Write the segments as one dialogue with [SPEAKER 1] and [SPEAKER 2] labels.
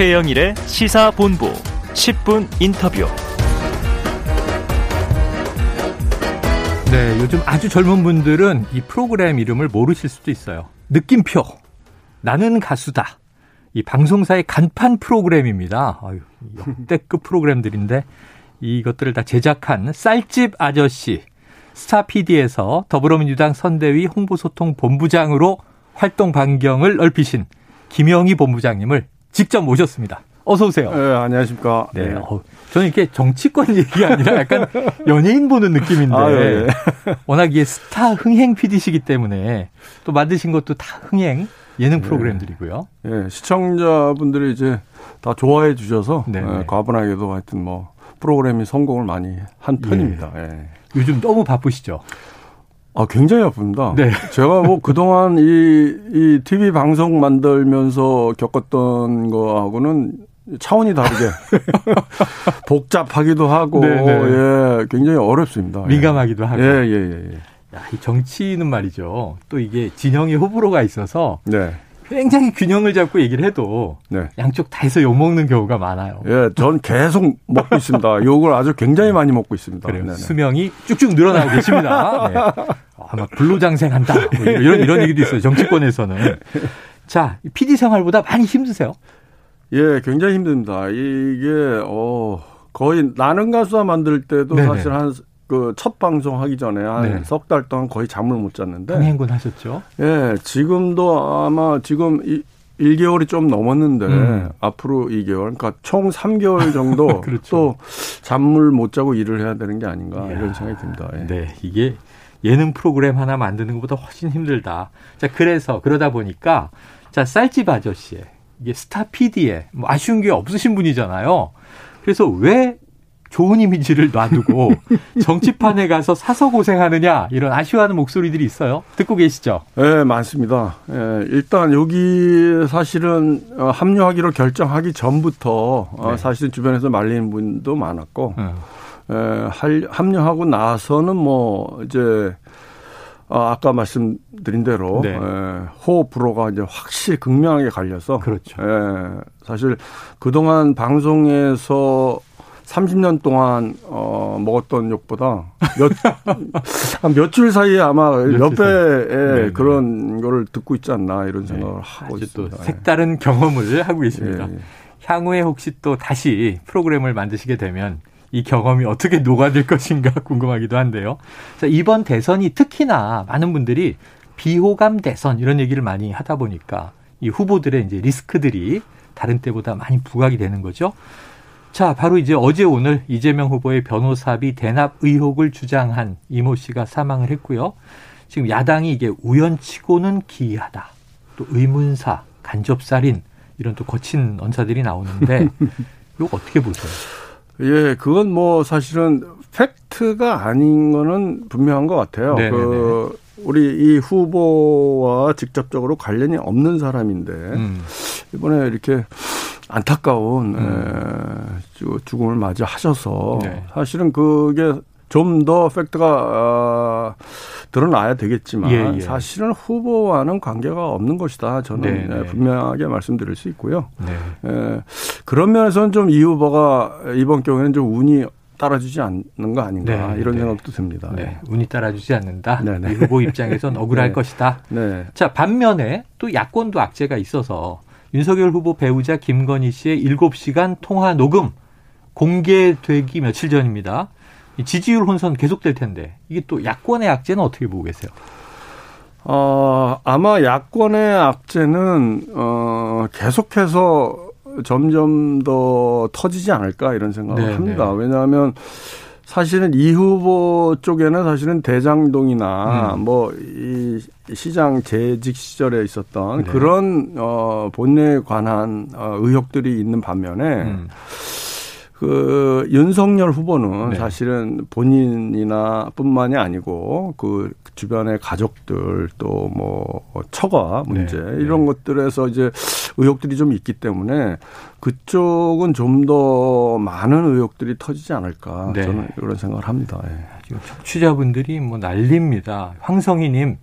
[SPEAKER 1] 최영일의 시사본부 10분 인터뷰.
[SPEAKER 2] 네, 요즘 아주 젊은 분들은 이 프로그램 이름을 모르실 수도 있어요. 느낌표. 나는 가수다. 이 방송사의 간판 프로그램입니다. 아유, 역대급 프로그램들인데 이것들을 다 제작한 쌀집 아저씨 스타 PD에서 더불어민주당 선대위 홍보소통 본부장으로 활동 반경을 넓히신 김영희 본부장님을 직접 모셨습니다. 어서 오세요.
[SPEAKER 3] 네, 안녕하십니까.
[SPEAKER 2] 네. 네. 어, 저는 이게 정치권 얘기가 아니라 약간 연예인 보는 느낌인데. 아, 네. 워낙 이게 스타 흥행 PD시기 때문에 또 만드신 것도 다 흥행 예능 네. 프로그램들이고요.
[SPEAKER 3] 네. 시청자분들이 이제 다 좋아해 주셔서 네. 네. 과분하게도 하여튼 뭐 프로그램이 성공을 많이 한 예. 편입니다. 예.
[SPEAKER 2] 요즘 너무 바쁘시죠?
[SPEAKER 3] 아, 굉장히 바쁩니다. 네. 제가 뭐 그동안 이, 이 TV 방송 만들면서 겪었던 거하고는 차원이 다르게 복잡하기도 하고 네네. 네. 예 굉장히 어렵습니다.
[SPEAKER 2] 민감하기도 하고.
[SPEAKER 3] 예예예. 예, 예, 예.
[SPEAKER 2] 야, 이 정치는 말이죠. 또 이게 진영의 호불호가 있어서 네. 굉장히 균형을 잡고 얘기를 해도 네. 양쪽 다 해서 욕먹는 경우가 많아요.
[SPEAKER 3] 예, 전 계속 먹고 있습니다. 욕을 아주 굉장히 많이 먹고 있습니다.
[SPEAKER 2] 그래요. 네네. 수명이 쭉쭉 늘어나고 계십니다. 네. 아마 불로장생한다. 뭐 이런 이런 얘기도 있어요. 정치권에서는. 자, PD 생활보다 많이 힘드세요?
[SPEAKER 3] 예, 굉장히 힘듭니다. 이게 어 거의 나는 가수와 만들 때도 네네. 사실 한 그 첫 방송 하기 전에 한 석달 동안 거의 잠을 못 잤는데.
[SPEAKER 2] 흥행군 하셨죠?
[SPEAKER 3] 예, 지금도 아마 지금 이 1개월이 좀 넘었는데 음. 앞으로 2개월, 그러니까 총 3개월 정도 그렇죠. 또 잠을 못 자고 일을 해야 되는 게 아닌가 이야. 이런 생각이 듭니다. 예.
[SPEAKER 2] 네, 이게 예능 프로그램 하나 만드는 것보다 훨씬 힘들다. 자, 그래서 그러다 보니까 자 쌀집 아저씨의 이게 스타 PD에 뭐 아쉬운 게 없으신 분이잖아요. 그래서 왜 좋은 이미지를 놔두고 정치판에 가서 사서 고생하느냐 이런 아쉬워하는 목소리들이 있어요. 듣고 계시죠?
[SPEAKER 3] 네, 많습니다. 네, 일단 여기 사실은 어, 합류하기로 결정하기 전부터 어, 네. 사실은 주변에서 말리는 분도 많았고 네. 에, 합류하고 나서는 뭐 이제 아, 아까 말씀드린 대로 네. 에, 호흡 불호가 이제 확실히 극명하게 갈려서
[SPEAKER 2] 그렇죠.
[SPEAKER 3] 에, 사실 그동안 방송에서 30년 동안 어 먹었던 욕보다 몇 한 며칠 사이에 아마 몇 배의 네, 네. 그런 거를 듣고 있지 않나 이런 생각을 네. 하고 있습니다.
[SPEAKER 2] 또 색다른 경험을 하고 있습니다. 예, 예. 향후에 혹시 또 다시 프로그램을 만드시게 되면 이 경험이 어떻게 녹아들 것인가 궁금하기도 한데요. 자, 이번 대선이 특히나 많은 분들이 비호감 대선 이런 얘기를 많이 하다 보니까 이 후보들의 이제 리스크들이 다른 때보다 많이 부각이 되는 거죠. 자, 바로 이제 어제 오늘 이재명 후보의 변호사비 대납 의혹을 주장한 이모 씨가 사망을 했고요. 지금 야당이 이게 우연치고는 기이하다. 또 의문사, 간접살인 이런 또 거친 언사들이 나오는데 이거 어떻게 보세요?
[SPEAKER 3] 예, 그건 뭐 사실은 팩트가 아닌 거는 분명한 것 같아요. 네네네. 그 우리 이 후보와 직접적으로 관련이 없는 사람인데 음. 이번에 이렇게 안타까운 음. 에, 죽음을 맞이하셔서 네. 사실은 그게 좀 더 팩트가 어, 드러나야 되겠지만 예, 예. 사실은 후보와는 관계가 없는 것이다. 저는 네, 네. 분명하게 말씀드릴 수 있고요. 네. 에, 그런 면에서는 좀 이 후보가 이번 경우에는 좀 운이 따라주지 않는 거 아닌가 네, 이런 네. 생각도 듭니다. 네.
[SPEAKER 2] 운이 따라주지 않는다. 네, 이 후보 입장에선 억울할 네. 것이다. 네. 자 반면에 또 야권도 악재가 있어서 윤석열 후보 배우자 김건희 씨의 7시간 통화 녹음 공개되기 며칠 전입니다. 지지율 혼선 계속될 텐데 이게 또 야권의 악재는 어떻게 보고 계세요?
[SPEAKER 3] 어, 아마 야권의 악재는 어, 계속해서 점점 더 터지지 않을까 이런 생각을 네 합니다. 네. 왜냐하면 사실은 이 후보 쪽에는 사실은 대장동이나 음. 뭐이 시장 재직 시절에 있었던 네. 그런 어 본내에 관한 어 의혹들이 있는 반면에 음. 그 윤석열 후보는 네. 사실은 본인이나 뿐만이 아니고 그 주변의 가족들 또 뭐 처가 문제 네. 이런 네. 것들에서 이제 의혹들이 좀 있기 때문에 그쪽은 좀 더 많은 의혹들이 터지지 않을까 네. 저는 그런 생각을 합니다. 예.
[SPEAKER 2] 지금 청취자분들이 뭐 난립니다. 황성희님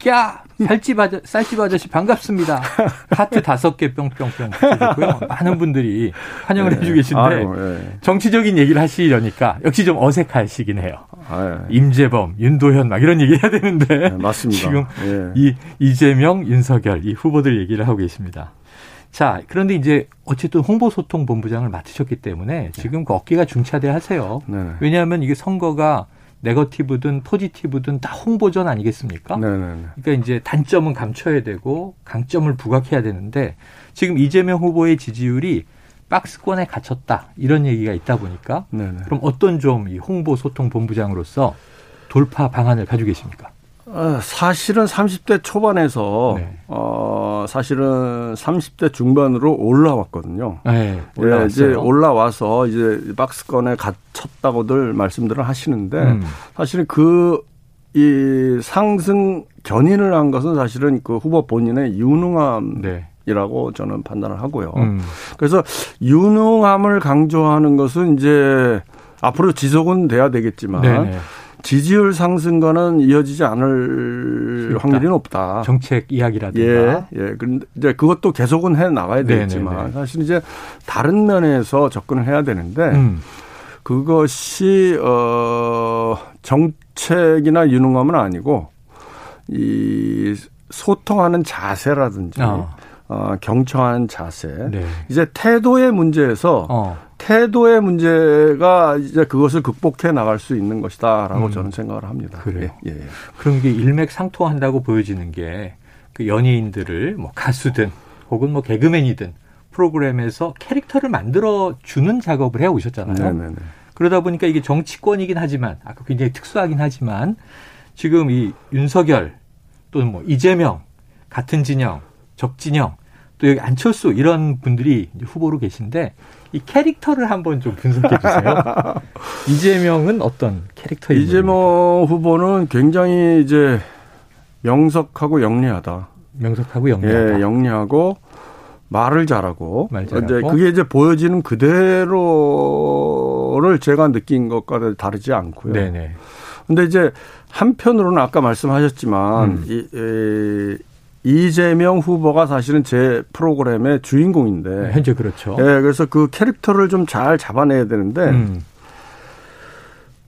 [SPEAKER 2] 꺄! 살집 아저, 쌀집 아저씨 반갑습니다. 하트 다섯 개 뿅뿅뿅 해주고요. 많은 분들이 환영을 네. 해주고 계신데 아유, 네. 정치적인 얘기를 하시려니까 역시 좀 어색하시긴 해요. 아유. 예. 임재범, 윤도현 막 이런 얘기 해야 되는데 네,
[SPEAKER 3] 맞습니다.
[SPEAKER 2] 지금 예. 이 이재명, 윤석열 이 후보들 얘기를 하고 계십니다. 자, 그런데 이제 어쨌든 홍보소통본부장을 맡으셨기 때문에 지금 그 어깨가 중차대 하세요. 네. 왜냐하면 이게 선거가 네거티브든 포지티브든 다 홍보전 아니겠습니까? 네네네. 그러니까 이제 단점은 감춰야 되고 강점을 부각해야 되는데 지금 이재명 후보의 지지율이 박스권에 갇혔다 이런 얘기가 있다 보니까 네네. 그럼 어떤 좀 이 홍보 소통 본부장으로서 돌파 방안을 가지고 계십니까?
[SPEAKER 3] 어, 사실은 30대 초반에서 네. 어 사실은 30대 중반으로 올라왔거든요. 네, 예, 이제 올라와서 이제 박스권에 갇혔다고들 말씀들을 하시는데 음. 사실은 그 이 상승 견인을 한 것은 사실은 그 후보 본인의 유능함 네. 이라고 저는 판단을 하고요. 음. 그래서 유능함을 강조하는 것은 이제 앞으로 지속은 돼야 되겠지만 네네. 지지율 상승과는 이어지지 않을 그러니까 확률이 높다.
[SPEAKER 2] 정책 이야기라든가.
[SPEAKER 3] 예, 예. 근데 이제 그것도 계속은 해 나가야 되겠지만 사실 이제 다른 면에서 접근을 해야 되는데 음. 그것이 어 정책이나 유능함은 아니고 이 소통하는 자세라든지 어. 어, 경청하는 자세. 네. 이제 태도의 문제에서 어. 태도의 문제가 이제 그것을 극복해 나갈 수 있는 것이다라고 음. 저는 생각을 합니다.
[SPEAKER 2] 그래요. 예, 예. 그럼 이게 일맥상통한다고 보여지는 게 그 연예인들을 뭐 가수든 혹은 뭐 개그맨이든 프로그램에서 캐릭터를 만들어 주는 작업을 해 오셨잖아요. 네네네. 그러다 보니까 이게 정치권이긴 하지만 아까 굉장히 특수하긴 하지만 지금 이 윤석열 또는 뭐 이재명 같은 진영 적진영 또 여기 안철수 이런 분들이 후보로 계신데 이 캐릭터를 한번 좀 분석해 주세요. 이재명은 어떤 캐릭터입니까?
[SPEAKER 3] 이재명 후보는 굉장히 이제 명석하고 영리하다.
[SPEAKER 2] 명석하고 영리하다.
[SPEAKER 3] 예, 영리하고 말을 잘하고 말 잘하고. 이제 그게 이제 보여지는 그대로를 제가 느낀 것과 다르지 않고요. 네네. 근데 이제 한편으로는 아까 말씀하셨지만 음. 이, 이 이재명 후보가 사실은 제 프로그램의 주인공인데
[SPEAKER 2] 네, 현재 그렇죠.
[SPEAKER 3] 예, 그래서 그 캐릭터를 좀 잘 잡아내야 되는데 음.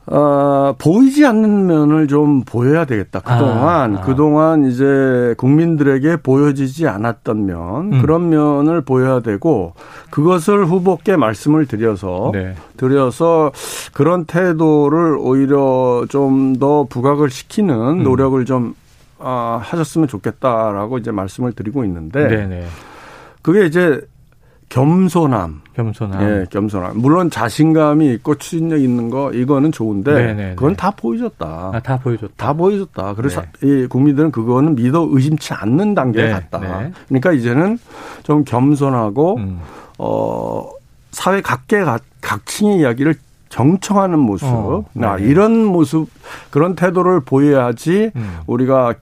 [SPEAKER 3] 어, 보이지 않는 면을 좀 보여야 되겠다. 그동안, 아, 아. 그동안 이제 국민들에게 보여지지 않았던 면, 음. 그런 면을 보여야 되고, 그것을 후보께 말씀을 드려서, 네. 드려서 그런 태도를 오히려 좀 더 부각을 시키는 음. 노력을 음. 좀 어, 하셨으면 좋겠다라고 이제 말씀을 드리고 있는데 네네. 그게 이제 겸손함.
[SPEAKER 2] 겸손함.
[SPEAKER 3] 예, 겸손함. 물론 자신감이 있고 추진력 있는 거 이거는 좋은데 네네네. 그건 다 보여줬다.
[SPEAKER 2] 아, 다 보여줬다.
[SPEAKER 3] 다 보여줬다. 그래서 네. 이 국민들은 그거는 믿어 의심치 않는 단계에 네. 갔다. 네. 그러니까 이제는 좀 겸손하고 음. 어 사회 각계 각층의 이야기를 경청하는 모습. 어, 아, 이런 모습 그런 태도를 보여야지 음. 우리가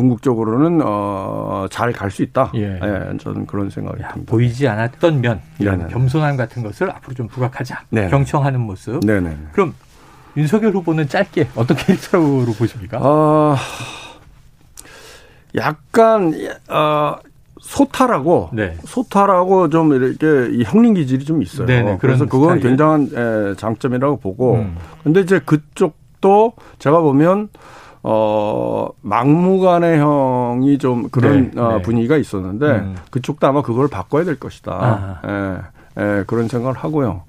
[SPEAKER 3] 궁극적으로는 어, 잘 갈 수 있다. 예. 예. 저는 그런 생각이 야, 듭니다.
[SPEAKER 2] 보이지 않았던 면, 네네. 겸손함 같은 것을 앞으로 좀 부각하자. 네네. 경청하는 모습. 네네. 그럼 윤석열 후보는 짧게 어떤 캐릭터로 보십니까? 어,
[SPEAKER 3] 약간 어, 소탈하고 네. 소탈하고 좀 이렇게 이 형님 기질이 좀 있어요. 네네, 그래서 그건 스타일. 굉장한 예, 장점이라고 보고. 음. 근데 이제 그쪽도 제가 보면 어, 막무가내 형이 좀 그런 네, 어, 네. 분위기가 있었는데 음. 그쪽도 아마 그걸 바꿔야 될 것이다. 예, 예, 그런 생각을 하고요.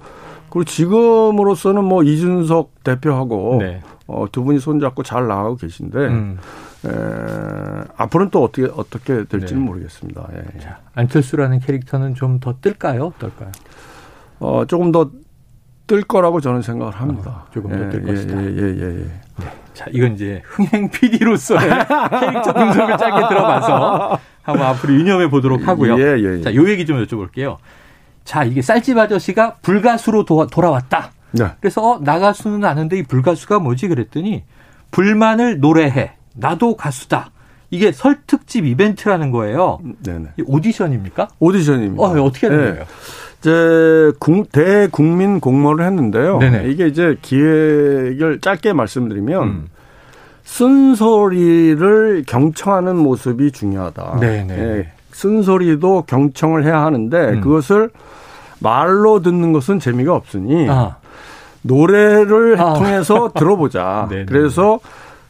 [SPEAKER 3] 그리고 지금으로서는 뭐 이준석 대표하고 네. 어, 두 분이 손잡고 잘 나가고 계신데 음. 에, 앞으로는 또 어떻게 어떻게 될지는 네. 모르겠습니다. 예. 자,
[SPEAKER 2] 안철수라는 캐릭터는 좀 더 뜰까요? 어떨까요?
[SPEAKER 3] 어, 조금 더 뜰 거라고 저는 생각을 합니다.
[SPEAKER 2] 어, 조금 더뜰 예, 것이다. 예, 예, 예, 예. 네. 자, 이건 이제 흥행 PD로서의 캐릭터 분석을 짧게 들어봐서 한번 앞으로 유념해 보도록 하고요. 예, 예, 예. 자, 요 얘기 좀 여쭤볼게요. 자, 이게 쌀집 아저씨가 불가수로 도, 돌아왔다. 네. 그래서 어, 나가수는 아는데 이 불가수가 뭐지 그랬더니 불만을 노래해. 나도 가수다. 이게 설특집 이벤트라는 거예요. 네네. 오디션입니까?
[SPEAKER 3] 오디션입니다.
[SPEAKER 2] 어, 어떻게 하는 네. 거예요?
[SPEAKER 3] 이제 대국민 공모를 했는데요. 네네. 이게 이제 기획을 짧게 말씀드리면 음. 쓴소리를 경청하는 모습이 중요하다. 예, 쓴소리도 경청을 해야 하는데 음. 그것을 말로 듣는 것은 재미가 없으니 아. 노래를 아. 통해서 들어보자. 그래서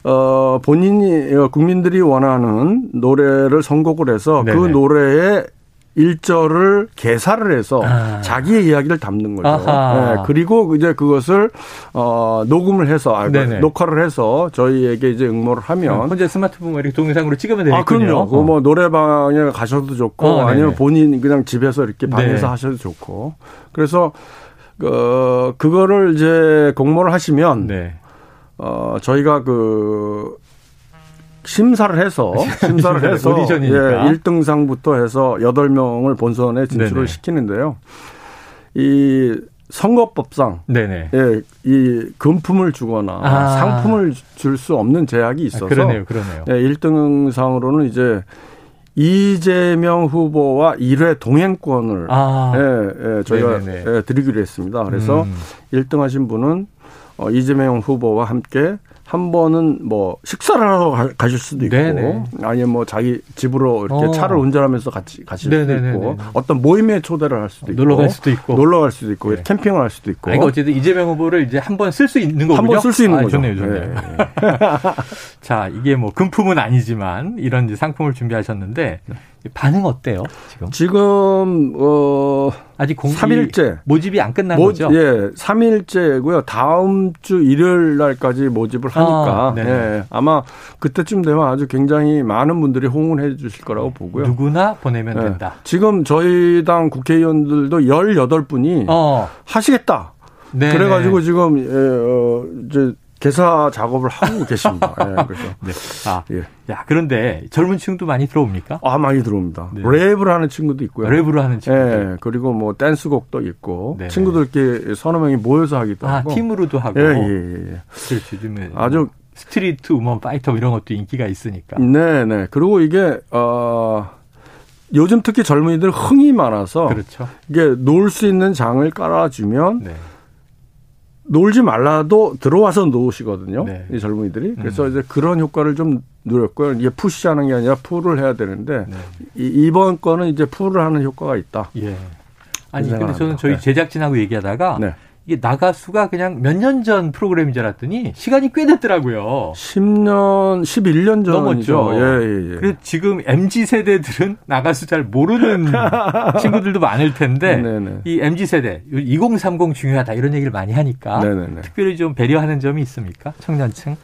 [SPEAKER 3] 어 본인이 어, 국민들이 원하는 노래를 선곡을 해서 그 네네. 그 노래에 일절을 개사를 해서 아. 자기의 이야기를 담는 거죠. 네, 그리고 이제 그것을 어 녹음을 해서 아, 녹화를 해서 저희에게 이제 응모를 하면
[SPEAKER 2] 현재 스마트폰 이렇게 동영상으로 찍으면 되겠군요.
[SPEAKER 3] 아, 그럼요. 그뭐 노래방에 가셔도 좋고 어, 아니면 본인 그냥 집에서 이렇게 방에서 네. 하셔도 좋고. 그래서 그 그거를 이제 공모를 하시면 네. 어 저희가 그 심사를 해서 심사를 해서 오디션이니까. 예, 1등상부터 해서 8명을 본선에 진출을 네네. 시키는데요. 이 선거법상 네네. 예, 이 금품을 주거나 아. 상품을 줄 수 없는 제약이 아, 있어서 아,
[SPEAKER 2] 그러네요. 그러네요.
[SPEAKER 3] 예, 1등상으로는 이제 이재명 후보와 1회 동행권을 아. 예, 예, 저희가 예, 드리기로 했습니다. 그래서 음. 1등 하신 분은 어, 이재명 후보와 함께 한 번은 뭐 식사를 하러 가 실 수도 있고 네네. 아니면 뭐 자기 집으로 이렇게 어. 차를 운전하면서 같이 가실 네네네네. 수도 있고 어떤 모임에 초대를 할 수도 있고
[SPEAKER 2] 놀러 갈 수도 있고
[SPEAKER 3] 놀러 갈 수도 있고 네. 캠핑을 할 수도 있고.
[SPEAKER 2] 아, 그러니까 어쨌든 이재명 후보를 이제 한 번 쓸 수 있는 거군요. 한
[SPEAKER 3] 번 쓸 수 있는 아, 거죠.
[SPEAKER 2] 좋네요, 좋네요. 네. 자, 이게 뭐 금품은 아니지만 이런 상품을 준비하셨는데 네. 반응 어때요? 지금?
[SPEAKER 3] 지금 어
[SPEAKER 2] 아직 공 3일째 모집이 안 끝난 모, 거죠?
[SPEAKER 3] 예, 3일째고요. 다음 주 일요일 날까지 모집을 하니까 아, 예, 아마 그때쯤 되면 아주 굉장히 많은 분들이 호응을 해 주실 거라고 보고요.
[SPEAKER 2] 누구나 보내면 예. 된다.
[SPEAKER 3] 지금 저희 당 국회의원들도 18분이 어. 하시겠다. 네 그래가지고 지금 예, 어, 이제 개사 작업을 하고 계십니다. 예, 그래서. 네.
[SPEAKER 2] 아, 예. 야, 그런데 젊은 층도 많이 들어옵니까?
[SPEAKER 3] 아, 많이 들어옵니다. 네. 랩을 하는 친구도 있고요.
[SPEAKER 2] 랩을 하는 친구.
[SPEAKER 3] 예, 그리고 뭐 댄스곡도 있고 네. 친구들끼리 서너 명이 모여서 하기도
[SPEAKER 2] 아,
[SPEAKER 3] 하고.
[SPEAKER 2] 팀으로도 하고.
[SPEAKER 3] 예, 예, 예.
[SPEAKER 2] 그렇죠. 요즘에 아주 스트리트 우먼 파이터 이런 것도 인기가 있으니까.
[SPEAKER 3] 네, 네. 그리고 이게 어 요즘 특히 젊은이들 흥이 많아서 그렇죠. 이게 놀 수 있는 장을 깔아주면 네. 놀지 말라도 들어와서 놓으시거든요. 네. 이 젊은이들이. 그래서 음. 이제 그런 효과를 좀 누렸고요. 이게 푸시하는 게 아니라 풀을 해야 되는데 네. 이, 번 건은 이제 풀을 하는 효과가 있다.
[SPEAKER 2] 예. 아니 근데 저는 저희 네. 제작진하고 얘기하다가 네. 이게 나가수가 그냥 몇 년 전 프로그램인 줄 알았더니 시간이 꽤 됐더라고요.
[SPEAKER 3] 10년, 11년 전
[SPEAKER 2] 넘었죠. 예, 예, 예. 그래서 지금 MZ 세대들은 나가수 잘 모르는 친구들도 많을 텐데 네네. 네. 이 MZ 세대 2030 중요하다 이런 얘기를 많이 하니까 네네네. 네, 특별히 좀 배려하는 점이 있습니까? 청년층?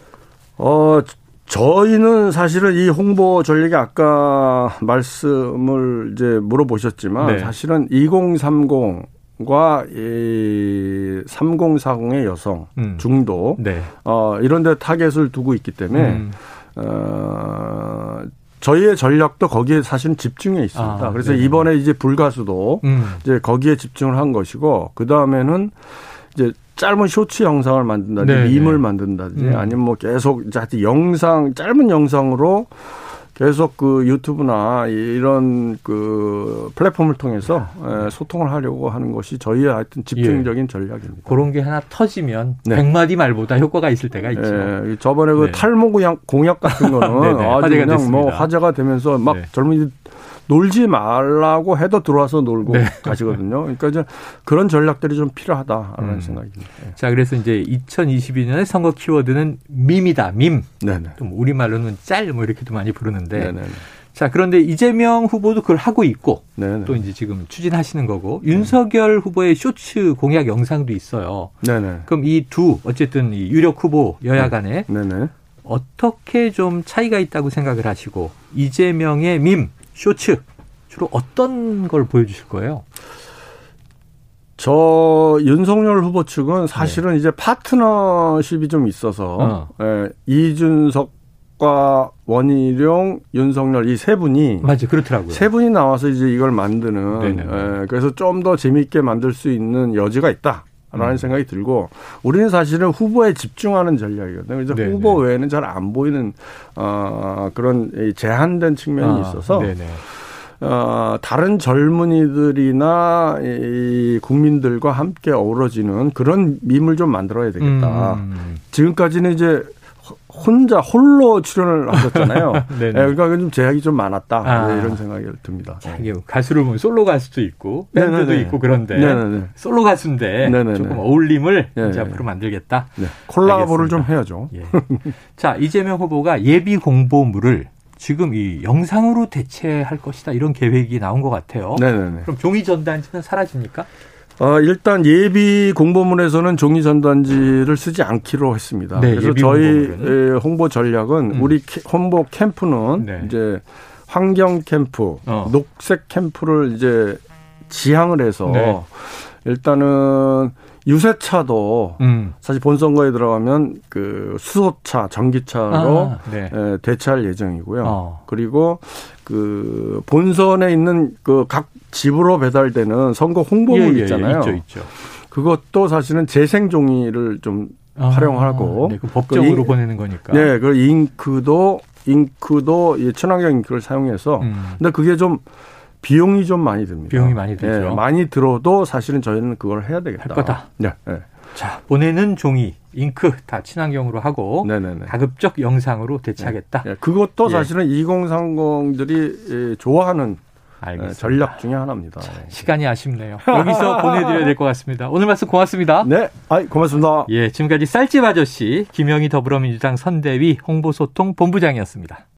[SPEAKER 3] 어, 저희는 사실은 이 홍보 전략이 아까 말씀을 이제 물어보셨지만 네. 사실은 2030 과 이 3040의 여성 음. 중도 네. 어 이런 데 타겟을 두고 있기 때문에 음. 어 저희의 전략도 거기에 사실은 집중해 있습니다. 아, 그래서 네네. 이번에 이제 불가수도 음. 이제 거기에 집중을 한 것이고 그 다음에는 이제 짧은 쇼츠 영상을 만든다든지 네네. 밈을 만든다든지 음. 아니면 뭐 계속 이제 하여튼 영상 짧은 영상으로 계속 그 유튜브나 이런 그 플랫폼을 통해서 예, 소통을 하려고 하는 것이 저희의 하여튼 집중적인 예. 전략입니다.
[SPEAKER 2] 그런 게 하나 터지면 네. 100마디 말보다 효과가 있을 때가 있죠. 예,
[SPEAKER 3] 저번에 그 네. 탈모 공약, 공약 같은 거는 아주 그냥 뭐 됐습니다. 뭐 화제가 되면서 막 네. 젊은이들 놀지 말라고 해도 들어와서 놀고 네. 가시거든요. 그러니까 이제 그런 전략들이 좀 필요하다라는 음. 생각입니다.
[SPEAKER 2] 네. 자, 그래서 이제 2022년의 선거 키워드는 밈이다. 밈. 네네. 좀 우리말로는 짤 뭐 이렇게도 많이 부르는데. 네네. 자, 그런데 이재명 후보도 그걸 하고 있고 네네. 또 이제 지금 추진하시는 거고 윤석열 후보의 쇼츠 공약 영상도 있어요. 네네. 그럼 이 두 어쨌든 이 유력 후보 여야 간에 네네. 어떻게 좀 차이가 있다고 생각을 하시고 이재명의 밈 쇼츠 주로 어떤 걸 보여주실 거예요?
[SPEAKER 3] 저 윤석열 후보 측은 사실은 네. 이제 파트너십이 좀 있어서 어. 예, 이준석과 원희룡, 윤석열 이 세 분이
[SPEAKER 2] 맞아 그렇더라고요.
[SPEAKER 3] 세 분이 나와서 이제 이걸 만드는 예, 그래서 좀 더 재미있게 만들 수 있는 여지가 있다. 라는 음. 생각이 들고 우리는 사실은 후보에 집중하는 전략이거든요. 그래서 네네. 후보 외에는 잘 안 보이는 어 그런 제한된 측면이 아, 있어서 네네. 어, 다른 젊은이들이나 이 국민들과 함께 어우러지는 그런 밈을 좀 만들어야 되겠다. 음. 지금까지는 이제 혼자 홀로 출연을 하셨잖아요. 네, 그러니까 좀 제약이 좀 많았다 아. 네, 이런 생각이 듭니다.
[SPEAKER 2] 자, 가수를 보면 솔로 가수도 있고 밴드도 네네네. 있고 그런데 네네네. 솔로 가수인데 네네네. 조금 어울림을 네. 이제 앞으로 만들겠다. 네.
[SPEAKER 3] 콜라보를 알겠습니다. 좀 해야죠. 예.
[SPEAKER 2] 자 이재명 후보가 예비 공보물을 지금 이 영상으로 대체할 것이다 이런 계획이 나온 것 같아요. 네네네. 그럼 종이 전단지는 사라집니까?
[SPEAKER 3] 어, 일단 예비 공보문에서는 종이 전단지를 쓰지 않기로 했습니다. 네, 그래서 저희 공보문은? 홍보 전략은 음. 우리 홍보 캠프는 네. 이제 환경 캠프, 어. 녹색 캠프를 이제 지향을 해서 네. 일단은 유세차도 음. 사실 본선거에 들어가면 그 수소차, 전기차로 아, 네. 대체할 예정이고요. 어. 그리고 그 본선에 있는 그 각 집으로 배달되는 선거 홍보물 예, 예, 예, 있잖아요. 있죠, 있죠. 그것도 사실은 재생 종이를 좀 아, 활용하고
[SPEAKER 2] 네, 그 법적으로 그 보내는 거니까.
[SPEAKER 3] 네, 그 잉크도 잉크도 친환경 잉크를 사용해서 음. 근데 그게 좀 비용이 좀 많이 듭니다.
[SPEAKER 2] 비용이 많이 들죠.
[SPEAKER 3] 네, 많이 들어도 사실은 저희는 그걸 해야 되겠다.
[SPEAKER 2] 할 거다. 네. 네. 자, 보내는 종이, 잉크 다 친환경으로 하고 네네네. 가급적 영상으로 대체하겠다.
[SPEAKER 3] 네. 그것도 예. 사실은 2030들이 좋아하는 알겠습니다. 전략 중의 하나입니다. 자,
[SPEAKER 2] 시간이 아쉽네요. 여기서 보내드려야 될 것 같습니다. 오늘 말씀 고맙습니다.
[SPEAKER 3] 네, 아이, 고맙습니다.
[SPEAKER 2] 예, 지금까지 쌀집 아저씨 김영희 더불어민주당 선대위 홍보소통 본부장이었습니다.